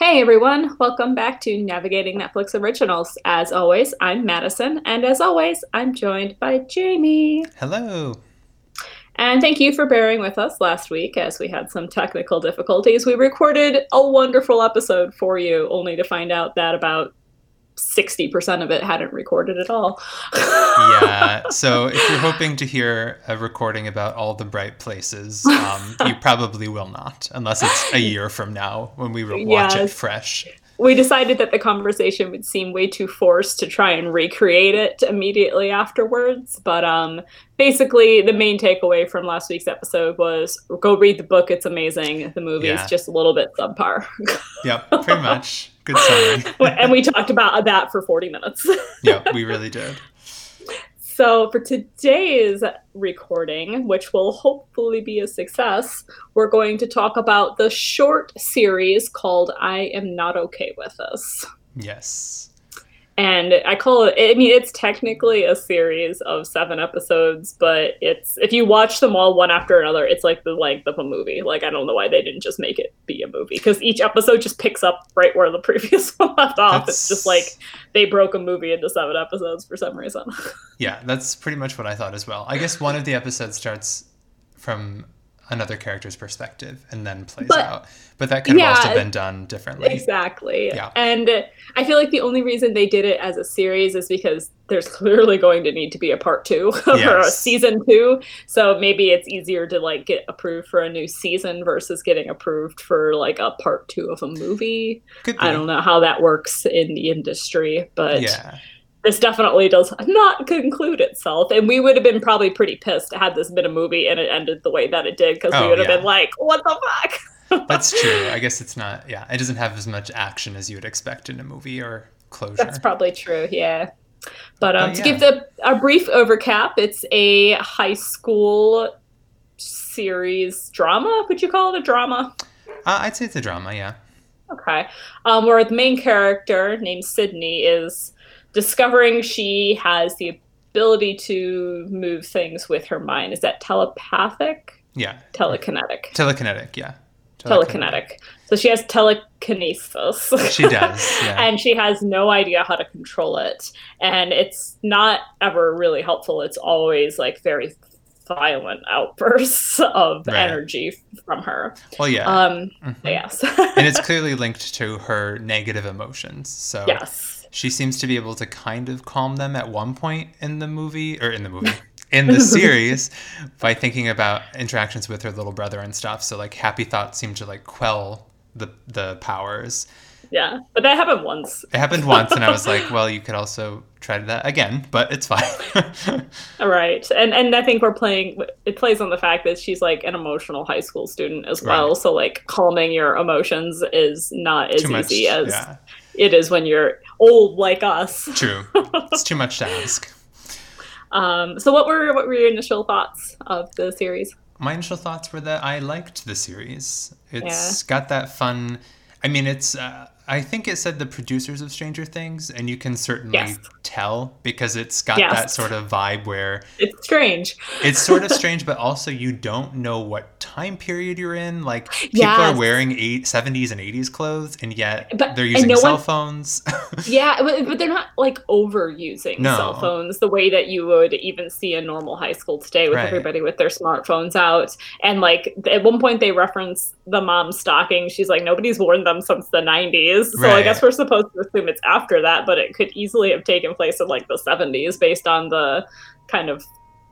Hey everyone, welcome back to Navigating Netflix Originals. As always, I'm Madison, and as always, I'm joined by Jamie. Hello. And thank you for bearing with us last week as we had some technical difficulties. We recorded a wonderful episode for you, only to find out that about 60% of it hadn't recorded at all. yeah. So if you're hoping to hear a recording about all the bright places, um, you probably will not, unless it's a year from now when we watch yes. it fresh. We decided that the conversation would seem way too forced to try and recreate it immediately afterwards. But um, basically, the main takeaway from last week's episode was go read the book. It's amazing. The movie is yeah. just a little bit subpar. yep, pretty much. Good summary. and we talked about that for 40 minutes. yeah, we really did. So, for today's recording, which will hopefully be a success, we're going to talk about the short series called I Am Not Okay with This. Yes and I call it. I mean, it's technically a series of seven episodes, but it's if you watch them all one after another, it's like the length of a movie. Like I don't know why they didn't just make it be a movie because each episode just picks up right where the previous one left off. That's... It's just like they broke a movie into seven episodes for some reason. yeah, that's pretty much what I thought as well. I guess one of the episodes starts from another character's perspective and then plays but, out. But that could yeah, have also been done differently. Exactly. Yeah. And I feel like the only reason they did it as a series is because there's clearly going to need to be a part two yes. or a season two. So maybe it's easier to like get approved for a new season versus getting approved for like a part two of a movie. I don't know how that works in the industry, but yeah this definitely does not conclude itself. And we would have been probably pretty pissed had this been a movie and it ended the way that it did because oh, we would have yeah. been like, what the fuck? That's true. I guess it's not, yeah, it doesn't have as much action as you would expect in a movie or closure. That's probably true, yeah. But um, yeah. to give the a brief overcap, it's a high school series drama. Would you call it a drama? Uh, I'd say it's a drama, yeah. Okay. Um, where the main character named Sydney is discovering she has the ability to move things with her mind. Is that telepathic? Yeah. Telekinetic. Telekinetic, yeah. Telekinetic. telekinetic. So she has telekinesis. She does. Yeah. and she has no idea how to control it. And it's not ever really helpful. It's always like very violent outbursts of right. energy from her. Well, yeah. Um, mm-hmm. Yes. and it's clearly linked to her negative emotions. So yes she seems to be able to kind of calm them at one point in the movie or in the movie in the series by thinking about interactions with her little brother and stuff. So like happy thoughts seem to like quell the the powers. Yeah but that happened once. It happened once and i was like well you could also try that again but it's fine. All right and and i think we're playing it plays on the fact that she's like an emotional high school student as well. Right. so like calming your emotions is not as easy as yeah. It is when you're old like us. True. It's too much to ask. Um, so what were what were your initial thoughts of the series? My initial thoughts were that I liked the series. It's yeah. got that fun. I mean, it's. Uh, I think it said the producers of Stranger Things, and you can certainly yes. tell because it's got yes. that sort of vibe where it's strange. it's sort of strange, but also you don't know what time period you're in. Like people yes. are wearing eight, 70s and 80s clothes, and yet but, they're using no cell one, phones. yeah, but, but, they're not like overusing no. cell phones the way that you would even see a normal high school today with right. everybody with their smartphones out. And like at one point they reference the mom stocking. She's like, nobody's worn them since the 90s So right. I guess we're supposed to assume it's after that, but it could easily have taken place in like the 70s based on the kind of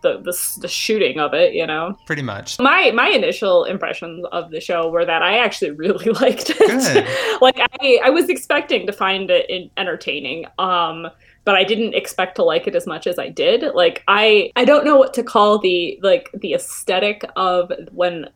the, the, the shooting of it, you know. Pretty much. My my initial impressions of the show were that I actually really liked it. like I I was expecting to find it entertaining. Um but I didn't expect to like it as much as I did. Like I I don't know what to call the like the aesthetic of when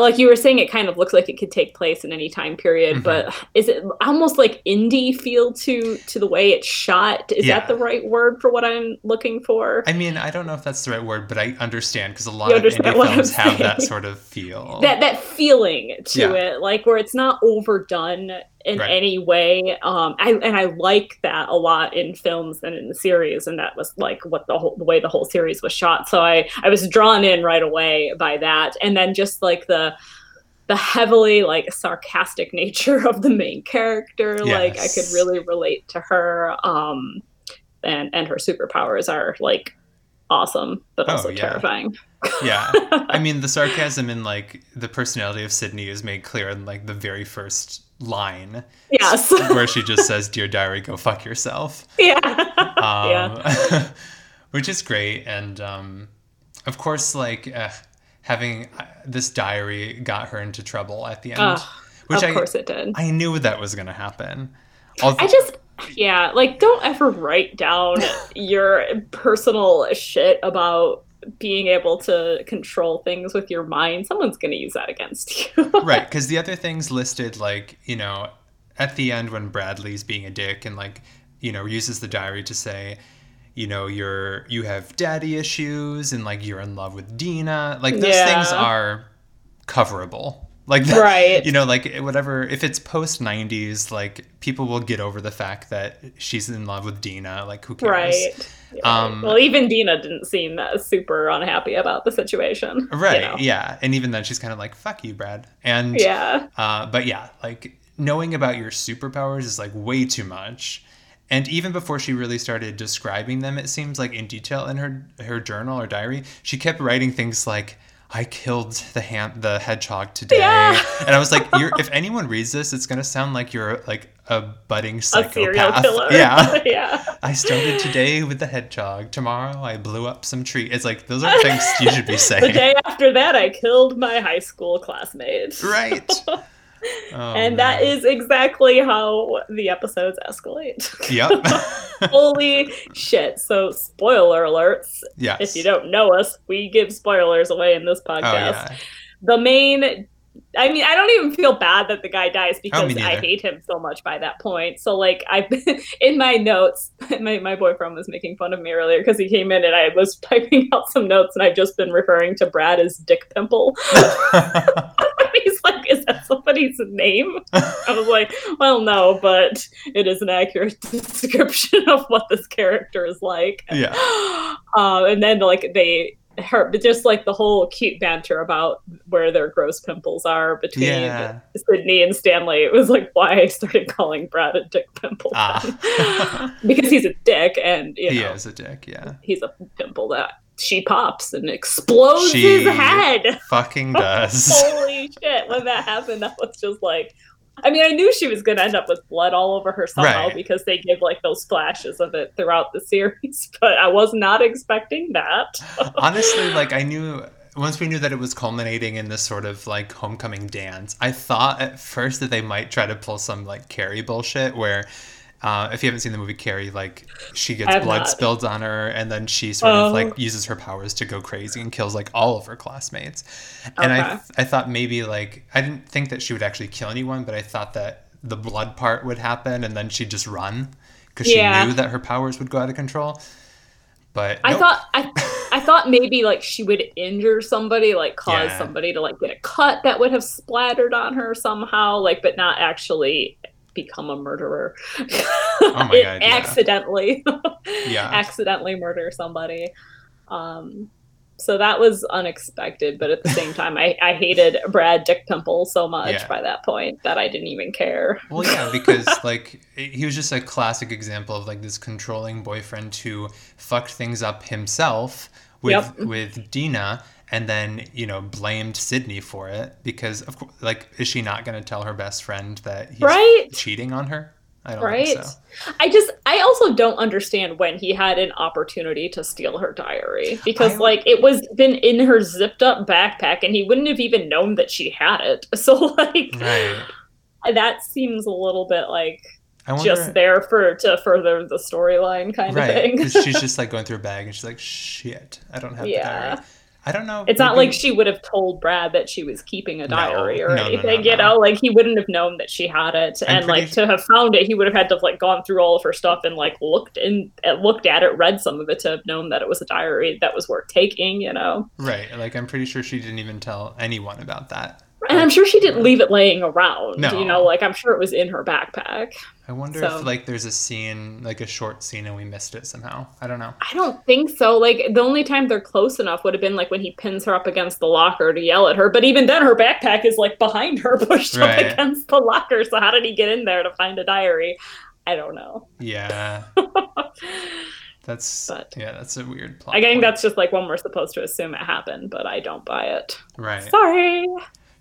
like you were saying it kind of looks like it could take place in any time period mm-hmm. but is it almost like indie feel to to the way it's shot is yeah. that the right word for what i'm looking for i mean i don't know if that's the right word but i understand because a lot of indie films have that sort of feel that that feeling to yeah. it like where it's not overdone in right. any way. Um, I, and I like that a lot in films and in the series, and that was like what the whole the way the whole series was shot. So I I was drawn in right away by that, and then just like the the heavily like sarcastic nature of the main character. Yes. Like I could really relate to her. Um, and and her superpowers are like awesome, but oh, also yeah. terrifying. yeah, I mean the sarcasm and like the personality of Sydney is made clear in like the very first line. Yes, where she just says, "Dear diary, go fuck yourself." Yeah, um, yeah. which is great, and um, of course, like. Uh, having uh, this diary got her into trouble at the end. Uh, which of I, course it did. I knew that was going to happen. Although, I just, yeah, like don't ever write down your personal shit about being able to control things with your mind. Someone's going to use that against you. right. Because the other things listed, like, you know, at the end when Bradley's being a dick and, like, you know, uses the diary to say, you know you're you have daddy issues and like you're in love with Dina like those yeah. things are coverable like that, right. you know like whatever if it's post 90s like people will get over the fact that she's in love with Dina like who cares? Right. Um well even Dina didn't seem super unhappy about the situation right you know? yeah. And even then she's kind of like fuck you Brad. And yeah. uh but yeah like knowing about your superpowers is like way too much. And even before she really started describing them, it seems like in detail in her her journal or diary, she kept writing things like, "I killed the hand the hedgehog today," yeah. and I was like, "If anyone reads this, it's gonna sound like you're like a budding psychopath." A yeah, yeah. I started today with the hedgehog. Tomorrow, I blew up some tree. It's like those are things you should be saying. the day after that, I killed my high school classmate. Right. Oh, and that is exactly how the episodes escalate. Yep. Holy shit. So, spoiler alerts. Yes. If you don't know us, we give spoilers away in this podcast. Oh, yeah. The main I mean, I don't even feel bad that the guy dies oh, because oh, I hate him so much by that point. So, like, I've been, in my notes, my, my boyfriend was making fun of me earlier because he came in and I was typing out some notes and I've just been referring to Brad as Dick Pimple. Like, "Is that somebody's name?" I was like, "Well, no, but it is an accurate description of what this character is like." Yeah. Uh, and then like they her but just like the whole cute banter about where their gross pimples are between yeah. Sydney and Stanley. It was like why I started calling Brad a dick pimple ah. because he's a dick and you know, he is a dick. Yeah, he's a pimple that she pops and explodes she his head. Fucking does. Holy shit! When that happened, that was just like I mean, I knew she was going to end up with blood all over her somehow right. because they give like those flashes of it throughout the series, but I was not expecting that. Honestly, like I knew once we knew that it was culminating in this sort of like homecoming dance, I thought at first that they might try to pull some like Carrie bullshit where uh, if you haven't seen the movie Carrie, like she gets blood not. spilled on her, and then she sort of like oh. uses her powers to go crazy and kills like all of her classmates. And okay. I th- I thought maybe like I didn't think that she would actually kill anyone, but I thought that the blood part would happen, and then she'd just run because yeah. she knew that her powers would go out of control. But I nope. thought I I thought maybe like she would injure somebody, like cause yeah. somebody to like get a cut that would have splattered on her somehow, like but not actually become a murderer. Oh my God, accidentally. yeah. accidentally murder somebody. Um, so that was unexpected, but at the same time, I, I hated Brad Dick Pimple so much yeah. by that point that I didn't even care. Well, yeah, because like he was just a classic example of like this controlling boyfriend who fucked things up himself with yep. with Dina and then you know blamed Sydney for it because of course, like, is she not going to tell her best friend that he's right? cheating on her? I don't right. So. I just I also don't understand when he had an opportunity to steal her diary because I, like it was been in her zipped up backpack and he wouldn't have even known that she had it. So like right. that seems a little bit like wonder, just there for to further the storyline kind right, of thing. Because she's just like going through a bag and she's like, shit, I don't have yeah. the diary. I don't know. It's maybe... not like she would have told Brad that she was keeping a diary no, or no, anything, no, you know, like he wouldn't have known that she had it. I'm and like to have found it, he would have had to have like gone through all of her stuff and like looked and uh, looked at it, read some of it to have known that it was a diary that was worth taking, you know. Right. Like I'm pretty sure she didn't even tell anyone about that. And I'm sure she didn't leave it laying around. No. You know, like I'm sure it was in her backpack. I wonder so. if like there's a scene, like a short scene, and we missed it somehow. I don't know. I don't think so. Like the only time they're close enough would have been like when he pins her up against the locker to yell at her. But even then, her backpack is like behind her, pushed right. up against the locker. So how did he get in there to find a diary? I don't know. Yeah. That's but yeah, that's a weird plot. I think point. that's just like when we're supposed to assume it happened, but I don't buy it. Right. Sorry.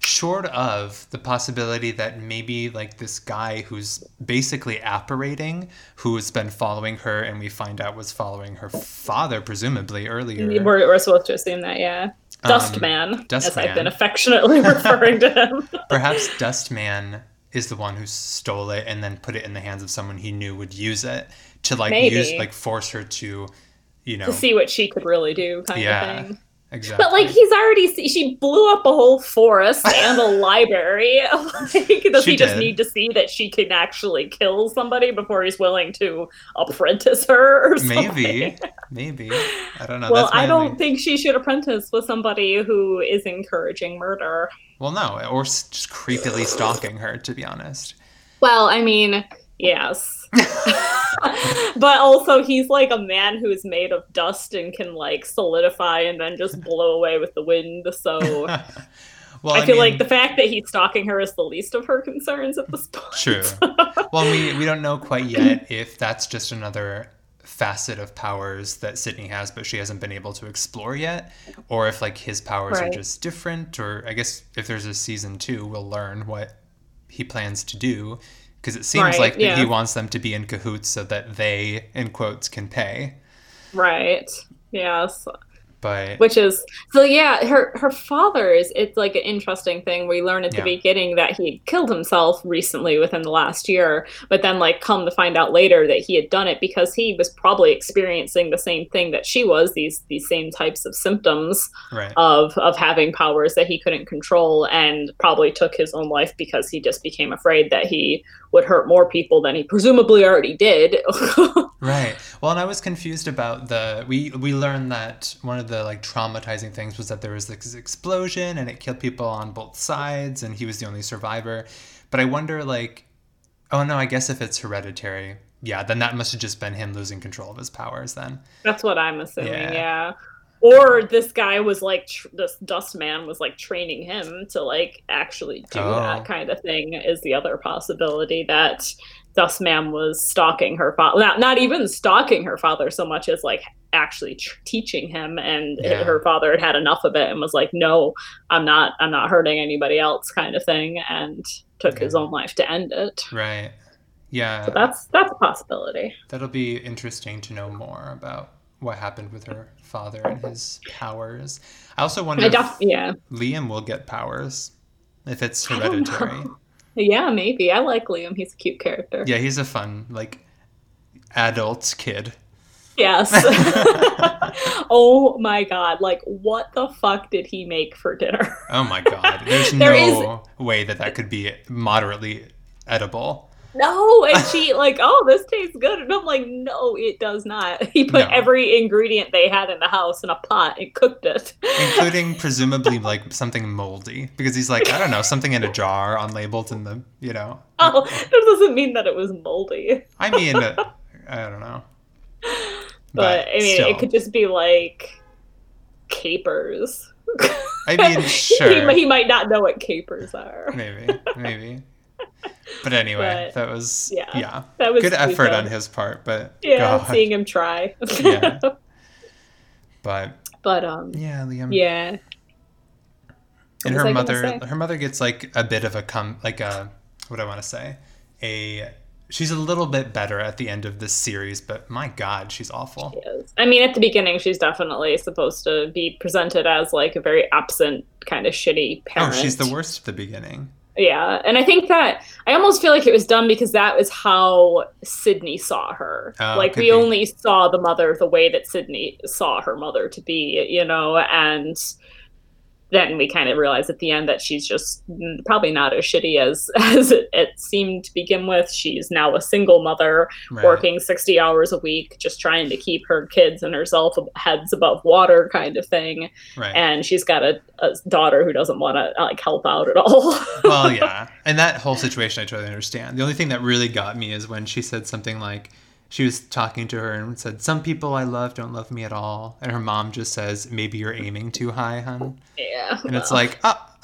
Short of the possibility that maybe like this guy who's basically apparating, who's been following her, and we find out was following her father, presumably earlier. We're, we're supposed to assume that, yeah. Dustman, um, Dustman, as I've been affectionately referring to him. Perhaps Dustman is the one who stole it and then put it in the hands of someone he knew would use it to like Maybe. use like force her to you know to see what she could really do kind yeah, of thing exactly. But like he's already she blew up a whole forest and a library. Like does she he just did. need to see that she can actually kill somebody before he's willing to apprentice her or something? maybe. Maybe i don't know. Well i don't only... think she should apprentice with somebody who is encouraging murder. Well no or just creepily stalking her to be honest. Well i mean yes but also he's like a man who's made of dust and can like solidify and then just blow away with the wind. So well, I, I feel mean, like the fact that he's stalking her is the least of her concerns at this point. True. well, we we don't know quite yet if that's just another facet of powers that Sydney has, but she hasn't been able to explore yet, or if like his powers right. are just different, or I guess if there's a season two, we'll learn what he plans to do because it seems right, like yeah. he wants them to be in cahoots so that they, in quotes, can pay. Right. Yes but which is so yeah her her father is it's like an interesting thing we learn at the yeah. beginning that he killed himself recently within the last year but then like come to find out later that he had done it because he was probably experiencing the same thing that she was these these same types of symptoms right. of of having powers that he couldn't control and probably took his own life because he just became afraid that he would hurt more people than he presumably already did right well and i was confused about the we we learned that one of the like traumatizing things was that there was this explosion and it killed people on both sides and he was the only survivor. But I wonder like oh no, I guess if it's hereditary, yeah, then that must have just been him losing control of his powers then. That's what I'm assuming, yeah. yeah. Or this guy was like tr- this dust man was like training him to like actually do oh. that kind of thing is the other possibility that Dustman was stalking her father. Not, not even stalking her father so much as like actually tr- teaching him and yeah. her father had had enough of it and was like no i'm not i'm not hurting anybody else kind of thing and took his own life to end it right yeah so that's that's a possibility that'll be interesting to know more about what happened with her father and his powers i also wonder I def- yeah liam will get powers if it's hereditary yeah maybe i like liam he's a cute character yeah he's a fun like adult kid Yes. oh my god! Like, what the fuck did he make for dinner? oh my god! There's there no is... way that that could be moderately edible. No, and she like, oh, this tastes good, and I'm like, no, it does not. He put no. every ingredient they had in the house in a pot and cooked it, including presumably like something moldy, because he's like, I don't know, something in a jar unlabeled in the, you know. Oh, that doesn't mean that it was moldy. I mean, uh, I don't know. But, but I mean, still. it could just be like capers. I mean, sure. he, he, might not know what capers are. maybe, maybe. But anyway, but, that was yeah, yeah. That was good effort on his part, but yeah, God. seeing him try. yeah. But but um yeah, Liam. Yeah. And her mother, her mother gets like a bit of a come, like a what do I want to say, a she's a little bit better at the end of this series, but my God, she's awful. She is. I mean, at the beginning, she's definitely supposed to be presented as like a very absent, kind of shitty parent. Oh, she's the worst at the beginning. Yeah, and I think that I almost feel like it was done because that was how Sydney saw her. Oh, like we be. only saw the mother the way that Sydney saw her mother to be, you know, and then we kind of realize at the end that she's just probably not as shitty as as it, it seemed to begin with. She's now a single mother, right. working sixty hours a week, just trying to keep her kids and herself heads above water, kind of thing. Right. And she's got a, a daughter who doesn't want to like help out at all. well, yeah, and that whole situation I totally understand. The only thing that really got me is when she said something like she was talking to her and said, "Some people I love don't love me at all," and her mom just says, "Maybe you're aiming too high, hun." Yeah, and well. it's like, ah.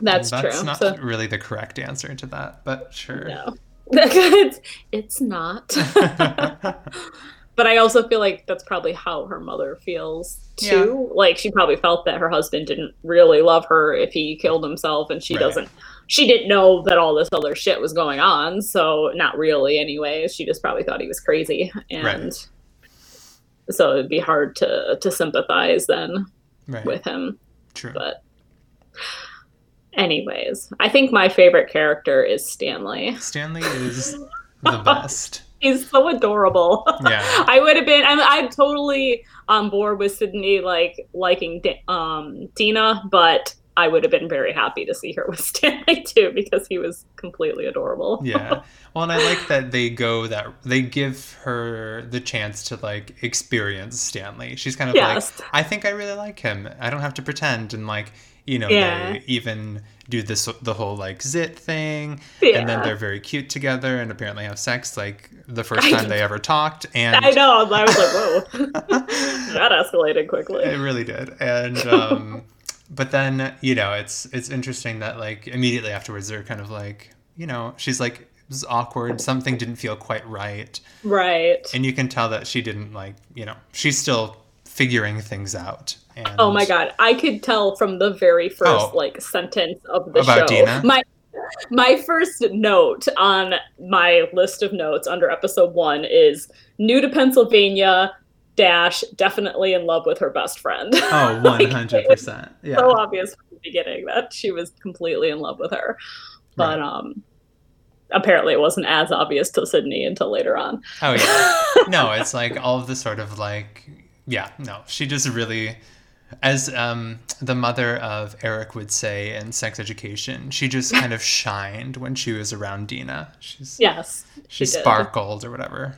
that's, true. that's true. not so, really the correct answer to that, but sure. No, it's, it's not. but I also feel like that's probably how her mother feels too. Yeah. Like she probably felt that her husband didn't really love her if he killed himself, and she right. doesn't she didn't know that all this other shit was going on. So not really, anyways. She just probably thought he was crazy, and right. so it'd be hard to to sympathize then right. with him. True, but. Anyways, I think my favorite character is Stanley. Stanley is the best. He's so adorable. Yeah. I would have been. I'm, I'm totally on board with Sydney, like liking um, Dina, but I would have been very happy to see her with Stanley too because he was completely adorable. yeah. Well, and I like that they go that they give her the chance to like experience Stanley. She's kind of yes. like, I think I really like him. I don't have to pretend and like, you know, yeah. they even do this the whole like zit thing yeah. and then they're very cute together and apparently have sex like the first time they ever talked and I know I was like whoa that escalated quickly it really did and um but then you know it's it's interesting that like immediately afterwards they're kind of like you know she's like it was awkward. Something didn't feel quite right. Right. And you can tell that she didn't like you know she's still figuring things out. And... oh my god. I could tell from the very first oh, like sentence of the about show. Dina? my my first note on my list of notes under episode one is new to pennsylvania dash definitely in love with her best friend. Oh, 100%. like, yeah. So obvious from the beginning that she was completely in love with her. But right. um apparently it wasn't as obvious to Sydney until later on. Oh yeah. no, it's like all of the sort of like yeah, no. She just really as um, the mother of Eric would say in Sex Education, she just kind of shined when she was around Dina. She's yes, she, she sparkled or whatever.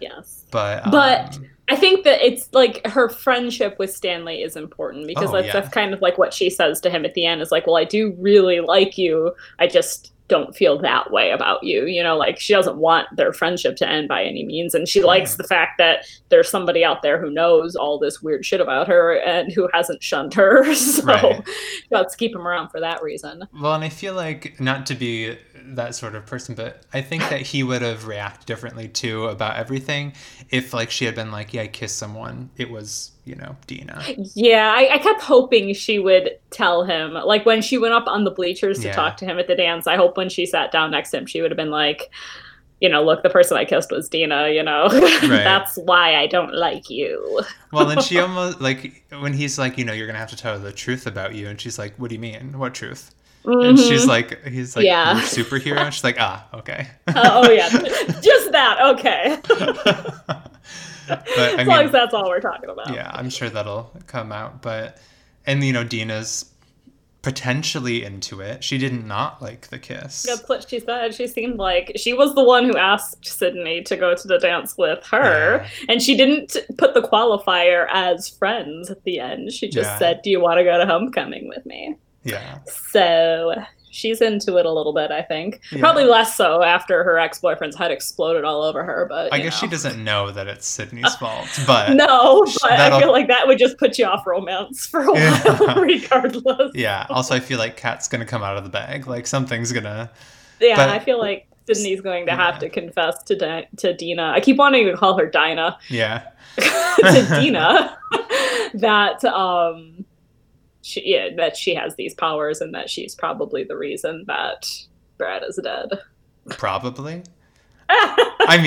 Yes, but um, but I think that it's like her friendship with Stanley is important because oh, that's, yeah. that's kind of like what she says to him at the end is like, well, I do really like you. I just don't feel that way about you. You know, like she doesn't want their friendship to end by any means. And she likes the fact that there's somebody out there who knows all this weird shit about her and who hasn't shunned her. So right. let's keep him around for that reason. Well, and I feel like not to be that sort of person, but I think that he would have reacted differently too about everything if like she had been like, Yeah, I kissed someone. It was you know, Dina. Yeah, I, I, kept hoping she would tell him. Like when she went up on the bleachers to yeah. talk to him at the dance, I hope when she sat down next to him, she would have been like, you know, look, the person I kissed was Dina, you know, right. that's why I don't like you. well, then she almost, like, when he's like, you know, you're to have to tell her the truth about you. And she's like, what do you mean? What truth? Mm-hmm. And she's like, he's like, yeah. superhero. And she's like, ah, okay. uh, oh, yeah. Just that. Okay. but, as I long as that's all we're talking about. Yeah, I'm sure that'll come out. But and you know, Dina's potentially into it. She did not like the kiss. That's what she said. She seemed like she was the one who asked Sydney to go to the dance with her, yeah. and she didn't put the qualifier as friends at the end. She just yeah. said, "Do you want to go to homecoming with me?" Yeah. So she's into it a little bit. I think yeah. probably less so after her ex boyfriend's head exploded all over her. But I guess know. she doesn't know that it's Sydney's fault. But no, but I feel like that would just put you off romance for a while, yeah. regardless. Yeah. Also, I feel like cat's gonna come out of the bag. Like something's gonna. Yeah, but... I feel like Sydney's going to have to confess to Di- to Dina. I keep wanting to call her Dinah. Yeah. to Dina that um she yeah, that she has these powers and that she's probably the reason that Brad is dead. Probably. I mean,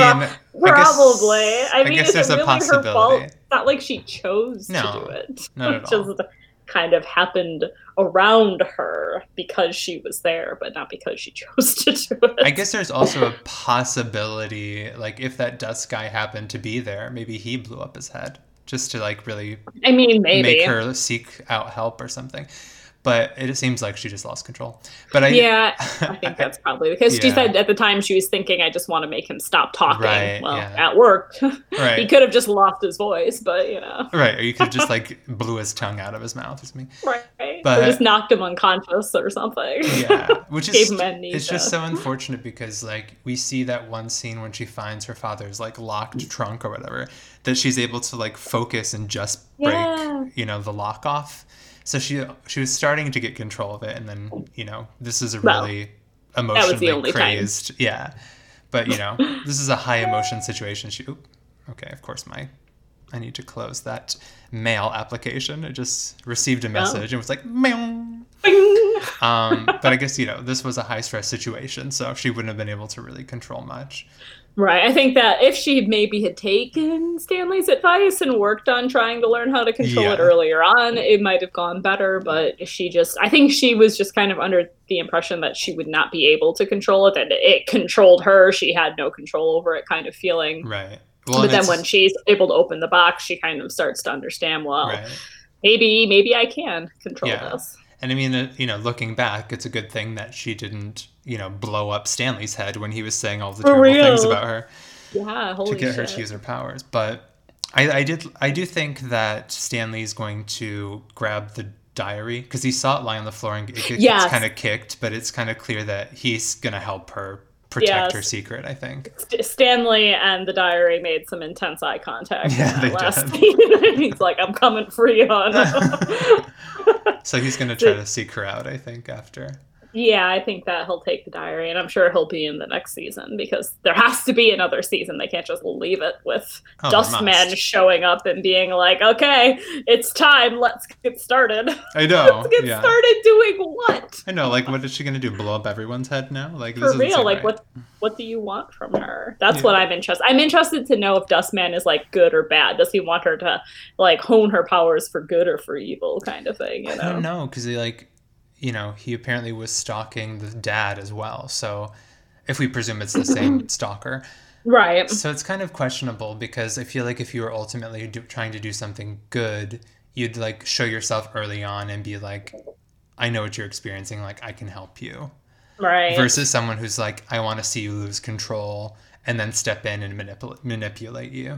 probably. I, guess, I mean, I guess there's really a possibility. It's not like she chose no, to do it. Not at it just kind of happened around her because she was there, but not because she chose to do it. I guess there's also a possibility, like if that dust guy happened to be there, maybe he blew up his head just to like really I mean, maybe make her seek out help or something. But it seems like she just lost control. But I yeah, I think that's probably because yeah. she said at the time she was thinking, "I just want to make him stop talking." Right, well, yeah. at work, right. he could have just lost his voice, but you know, right? Or you could have just like blew his tongue out of his mouth or something, right? But or just knocked him unconscious or something. Yeah, which is it's just so unfortunate because like we see that one scene when she finds her father's like locked mm. trunk or whatever that she's able to like focus and just break yeah. you know the lock off so she she was starting to get control of it and then you know this is a really well, emotionally crazed time. yeah but you know this is a high emotion situation she oop, okay of course my i need to close that mail application it just received a oh. message oh. and was like meow um, but I guess you know this was a high stress situation, so she wouldn't have been able to really control much. Right. I think that if she maybe had taken Stanley's advice and worked on trying to learn how to control yeah. it earlier on, it might have gone better. But she just, I think she was just kind of under the impression that she would not be able to control it, that it controlled her. She had no control over it, kind of feeling. Right. Well, but then when she's able to open the box, she kind of starts to understand, well, right. maybe, maybe I can control yeah. this. And I mean, uh, you know, looking back, it's a good thing that she didn't, you know, blow up Stanley's head when he was saying all the terrible things about her. Yeah, to get shit. her to use her powers. But I, I did, I do think that Stanley's going to grab the diary because he saw it lie on the floor and it gets yes. kind of kicked. But it's kind of clear that he's going to help her protect yes. her secret. I think Stanley and the diary made some intense eye contact. Yeah, they last did. he's like, "I'm coming for you." so he's gonna try to seek her out. I think after. Yeah, I think that he'll take the diary, and I'm sure he'll be in the next season because there has to be another season. They can't just leave it with oh, Dustman showing up and being like, "Okay, it's time. Let's get started." I know. let's get yeah. started doing what? I know. Like, what is she gonna do? Blow up everyone's head now? Like, for real? Like, right. what? What do you want from her? That's yeah. what I'm interested. I'm interested to know if Dustman is like good or bad. Does he want her to like hone her powers for good or for evil, kind of thing? You know? I don't know because he like you know, he apparently was stalking the dad as well. So if we presume it's the same stalker. Right. So it's kind of questionable because I feel like if you were ultimately do, trying to do something good, you'd like show yourself early on and be like, I know what you're experiencing. Like, I can help you. Right. Versus someone who's like, I want to see you lose control and then step in and manipulate manipulate you.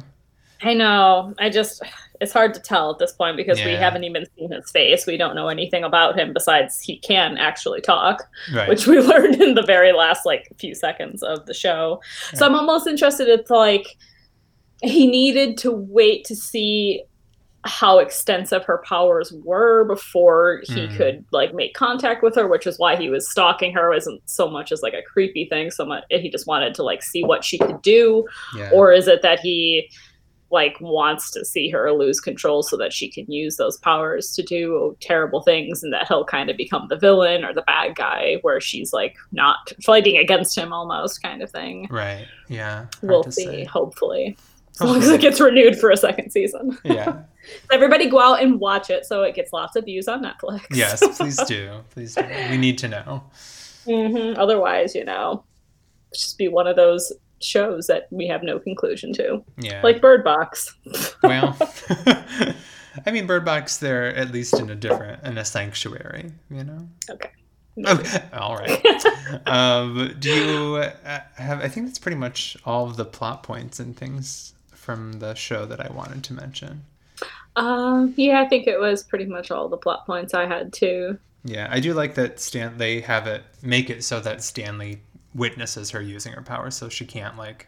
I know. I just it's hard to tell at this point because yeah. we haven't even seen his face. We don't know anything about him besides he can actually talk, right. which we learned in the very last like few seconds of the show. Right. So I'm almost interested. It's like he needed to wait to see how extensive her powers were before he mm. could like make contact with her which is why he was stalking her isn't so much as like a creepy thing so much he just wanted to like see what she could do yeah. or is it that he like wants to see her lose control so that she can use those powers to do terrible things and that he'll kind of become the villain or the bad guy where she's like not fighting against him almost kind of thing. Right. Yeah. We'll see, say. hopefully. As long as it gets renewed for a second season. Yeah. Everybody go out and watch it so it gets lots of views on Netflix. yes, please do. Please do. We need to know. Mm-hmm. Otherwise, you know, just be one of those shows that we have no conclusion to. Yeah. Like Bird Box. well, I mean, Bird Box, they're at least in a different, in a sanctuary, you know? Okay. Okay. All right. um, do you uh, have? I think that's pretty much all of the plot points and things from the show that I wanted to mention. Um. Yeah, I think it was pretty much all the plot points I had too. Yeah, I do like that Stan. They have it make it so that Stanley witnesses her using her powers, so she can't like.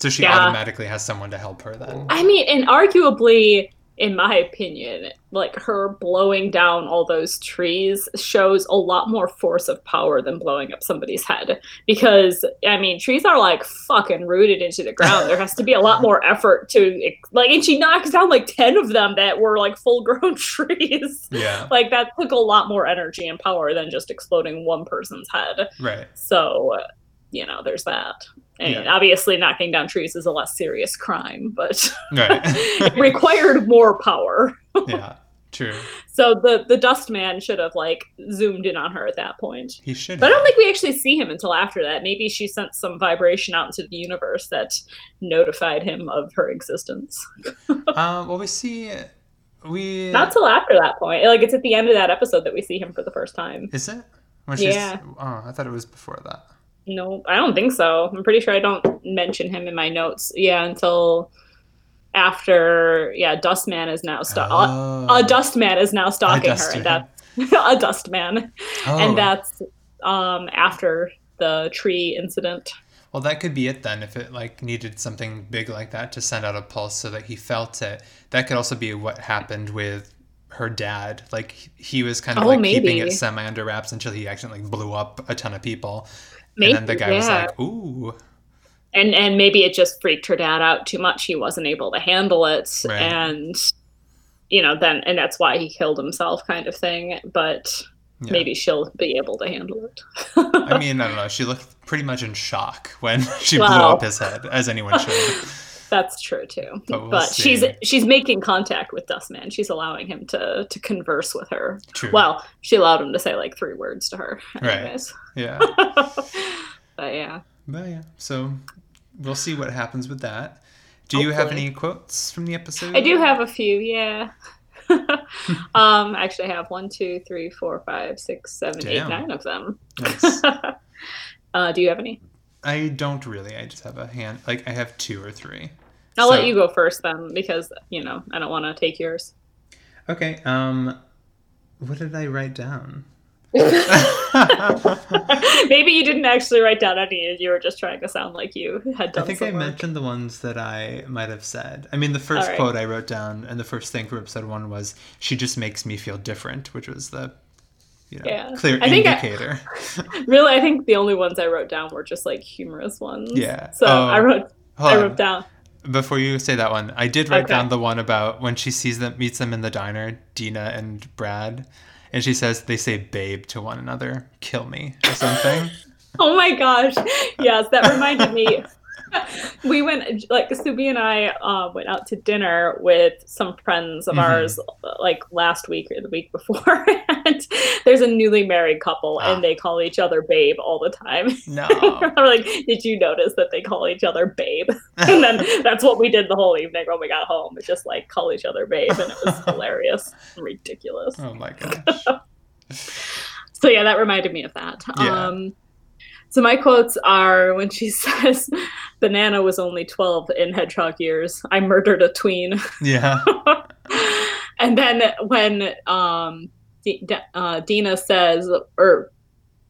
So she yeah. automatically has someone to help her then. I mean, and arguably, in my opinion, like her blowing down all those trees shows a lot more force of power than blowing up somebody's head. Because, I mean, trees are like fucking rooted into the ground. There has to be a lot more effort to, like, and she knocks down like 10 of them that were like full grown trees. Yeah. like, that took a lot more energy and power than just exploding one person's head. Right. So, you know, there's that. And yeah. obviously, knocking down trees is a less serious crime, but right. it required more power. yeah. True. So the the dust man should have like zoomed in on her at that point. He should. But I don't think we actually see him until after that. Maybe she sent some vibration out into the universe that notified him of her existence. uh, well, we see we not till after that point. Like it's at the end of that episode that we see him for the first time. Is it? When yeah. Oh, I thought it was before that. No, I don't think so. I'm pretty sure I don't mention him in my notes. Yeah, until after yeah, Dustman is now st- oh. a, a Dustman is now stalking her. And that a Dustman, oh. and that's um after the tree incident. Well, that could be it then. If it like needed something big like that to send out a pulse so that he felt it, that could also be what happened with her dad. Like he was kind of oh, like maybe. keeping it semi under wraps until he actually like blew up a ton of people. Maybe, and then the guy yeah. was like, "Ooh." And and maybe it just freaked her dad out too much. He wasn't able to handle it, right. and you know, then and that's why he killed himself, kind of thing. But yeah. maybe she'll be able to handle it. I mean, I don't know. She looked pretty much in shock when she blew up his head, as anyone should. That's true too. But, we'll but she's she's making contact with Dustman. She's allowing him to to converse with her. True. Well, she allowed him to say like three words to her. Anyways. Right. Yeah. but yeah. But yeah. So we'll see what happens with that. Do Hopefully. you have any quotes from the episode? I do have a few, yeah. um, actually, I have one, two, three, four, five, six, seven, Damn. eight, nine of them. Nice. uh, do you have any? I don't really. I just have a hand. Like I have two or three. I'll so, let you go first then, because you know I don't want to take yours. Okay. Um, what did I write down? Maybe you didn't actually write down any. You were just trying to sound like you had done. I think I work. mentioned the ones that I might have said. I mean, the first right. quote I wrote down, and the first thing for episode one was, "She just makes me feel different," which was the you know, yeah. clear I indicator. I, really, I think the only ones I wrote down were just like humorous ones. Yeah. So oh, I wrote. I wrote on. down. Before you say that one, I did write okay. down the one about when she sees them, meets them in the diner, Dina and Brad and she says they say babe to one another, kill me or something. oh my gosh. Yes, that reminded me. we went like Subi and I uh, went out to dinner with some friends of mm-hmm. ours like last week or the week before. And there's a newly married couple ah. and they call each other babe all the time. No. I'm like did you notice that they call each other babe? And then that's what we did the whole evening when we got home. We just like call each other babe and it was hilarious and ridiculous. Oh my gosh. So yeah that reminded me of that. Yeah. um so my quotes are when she says, "Banana was only twelve in hedgehog years. I murdered a tween." Yeah. and then when um, D- uh, Dina says, or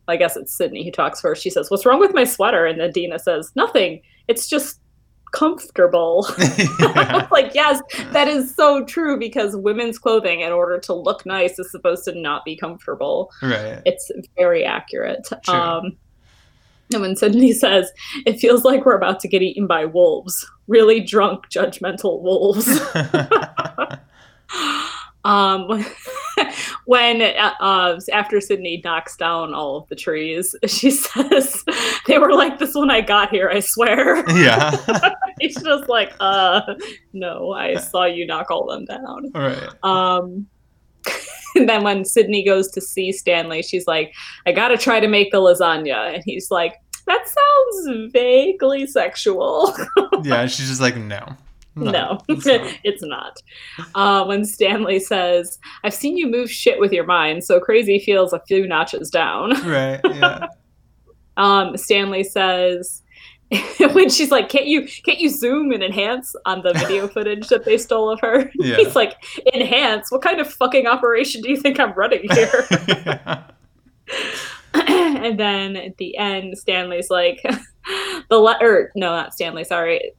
I guess it's Sydney who talks first. She says, "What's wrong with my sweater?" And then Dina says, "Nothing. It's just." comfortable. like, yes, that is so true because women's clothing, in order to look nice, is supposed to not be comfortable. Right. It's very accurate. True. Um, and when Sydney says, it feels like we're about to get eaten by wolves, really drunk, judgmental wolves. um, when uh, after Sydney knocks down all of the trees, she says, they were like this when I got here, I swear. Yeah. He's just like, uh, no, I saw you knock all them down. All right. Um, and then when Sydney goes to see Stanley, she's like, I gotta try to make the lasagna. And he's like, that sounds vaguely sexual. yeah, she's just like, no. No, no it's, not. it's not. Uh, when Stanley says, I've seen you move shit with your mind, so crazy feels a few notches down. Right, yeah. um, Stanley says, when she's like, "Can't you can't you zoom and enhance on the video footage that they stole of her?" Yeah. He's like, "Enhance? What kind of fucking operation do you think I'm running here?" and then at the end, Stanley's like, "The letter, no, not Stanley. Sorry,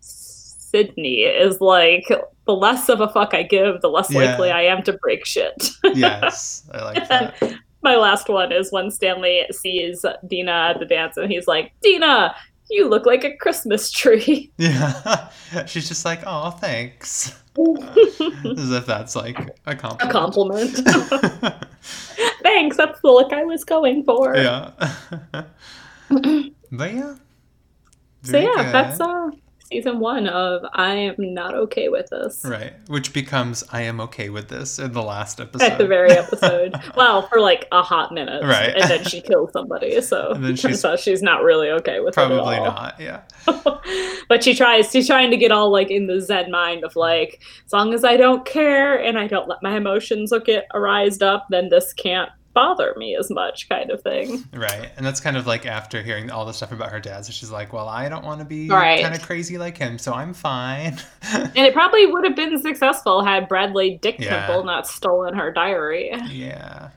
Sydney is like." The less of a fuck I give, the less yeah. likely I am to break shit. yes, I like that my last one is when Stanley sees Dina at the dance and he's like, Dina, you look like a Christmas tree. Yeah. She's just like, oh, thanks. As if that's like a compliment. A compliment. thanks. That's the look I was going for. Yeah. but yeah. So yeah, good. that's uh season one of I am not okay with this. Right. Which becomes I am okay with this in the last episode. At the very episode. well, for like a hot minute. Right. And then she kills somebody. So And then she's- so she's not really okay with Probably not, yeah. but she tries she's trying to get all like in the zen mind of like as long as i don't care and i don't let my emotions get arised up then this can't bother me as much kind of thing Right. And that's kind of like after hearing all the stuff about her dad. So she's like, well, I don't want to be Right. kind of crazy like him, so I'm fine. and it probably would have been successful had bradley dick Yeah. pimple not stolen her diary yeah.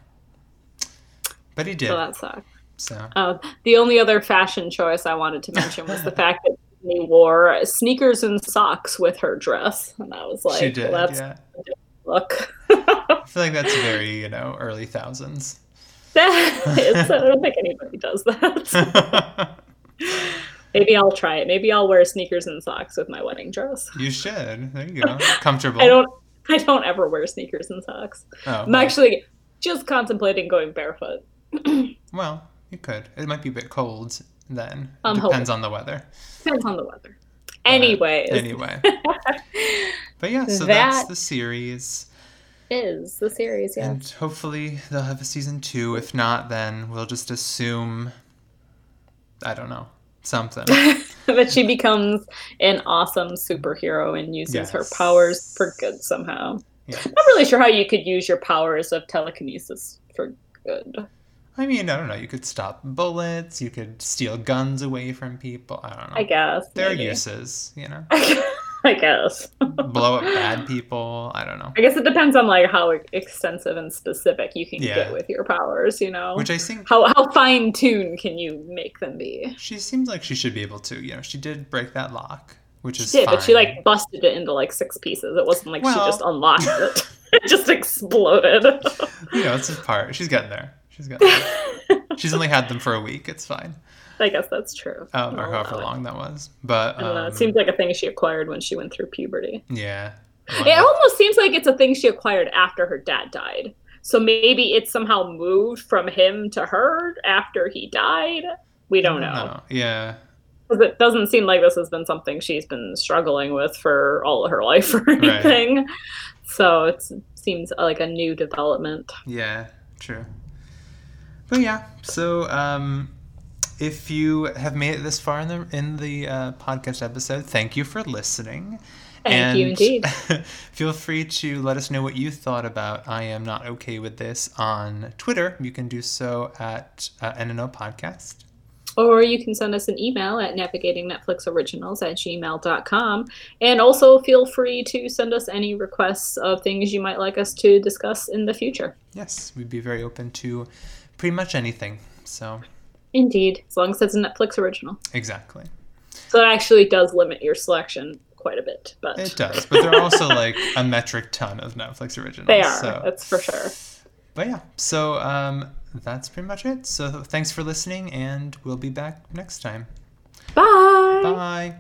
But he did. so that sucks So, uh, the only other fashion choice i wanted to mention was the fact that Disney wore sneakers and socks with her dress and i was like she did. well, that's yeah. Look I feel like that's very, you know, early thousands. It's- i don't think anybody does that Maybe I'll try it. Maybe I'll wear sneakers and socks with my wedding dress. you should. There you go. Comfortable. I don't I don't ever wear sneakers and socks. Oh, I'm well, actually just contemplating going barefoot. well, you could. It might be a bit cold then. I'm Depends on the weather. Depends on the weather. Anyways, Anyway. But yeah, so That- that's the series. is the series, yeah. And hopefully they'll have a season two. If not, then we'll just assume I don't know. Something. that she becomes an awesome superhero and uses her powers for good somehow. Yeah. Not really sure how you could use your powers of telekinesis for good. I mean, I don't know. You could stop bullets. You could steal guns away from people. I don't know. I guess. there are maybe. uses, you know. I guess. Blow up bad people. I don't know. I guess it depends on like how extensive and specific you can Yeah. get with your powers, you know. Which I think how how fine tuned can you make them be? she seems like she should be able to. You know, she did break that lock, which is She did, fine. but she like busted it into like six pieces. It wasn't like she just unlocked it. it just exploded. you know, it's a part. She's getting there. She's there. She's only had them for a week. It's fine. I guess that's true. Um, or I'll however it. long that was. But I don't know. um, It seems like a thing she acquired when she went through puberty. yeah. It almost seems like it's a thing she acquired after her dad died. So maybe it somehow moved from him to her after he died. We don't know. Yeah. Because it doesn't seem like this has been something she's been struggling with for all of her life or anything. So it seems like a new development. Yeah, true. But yeah, so um, if you have made it this far in the in the uh, podcast episode, thank you for listening. Thank you indeed. feel free to let us know what you thought about I am not okay with this on Twitter. You can do so at uh, NNO Podcast. Or you can send us an email at navigatingnetflixoriginals at gmail.com. And also feel free to send us any requests of things you might like us to discuss in the future. Yes, we'd be very open to pretty much anything. So Indeed, as long as it's a Netflix original. exactly, So it actually does limit your selection quite a bit, but it does. But there are also like a metric ton of Netflix originals. they are. So. That's for sure. But yeah, so um, that's pretty much it. So thanks for listening, and we'll be back next time. Bye. Bye.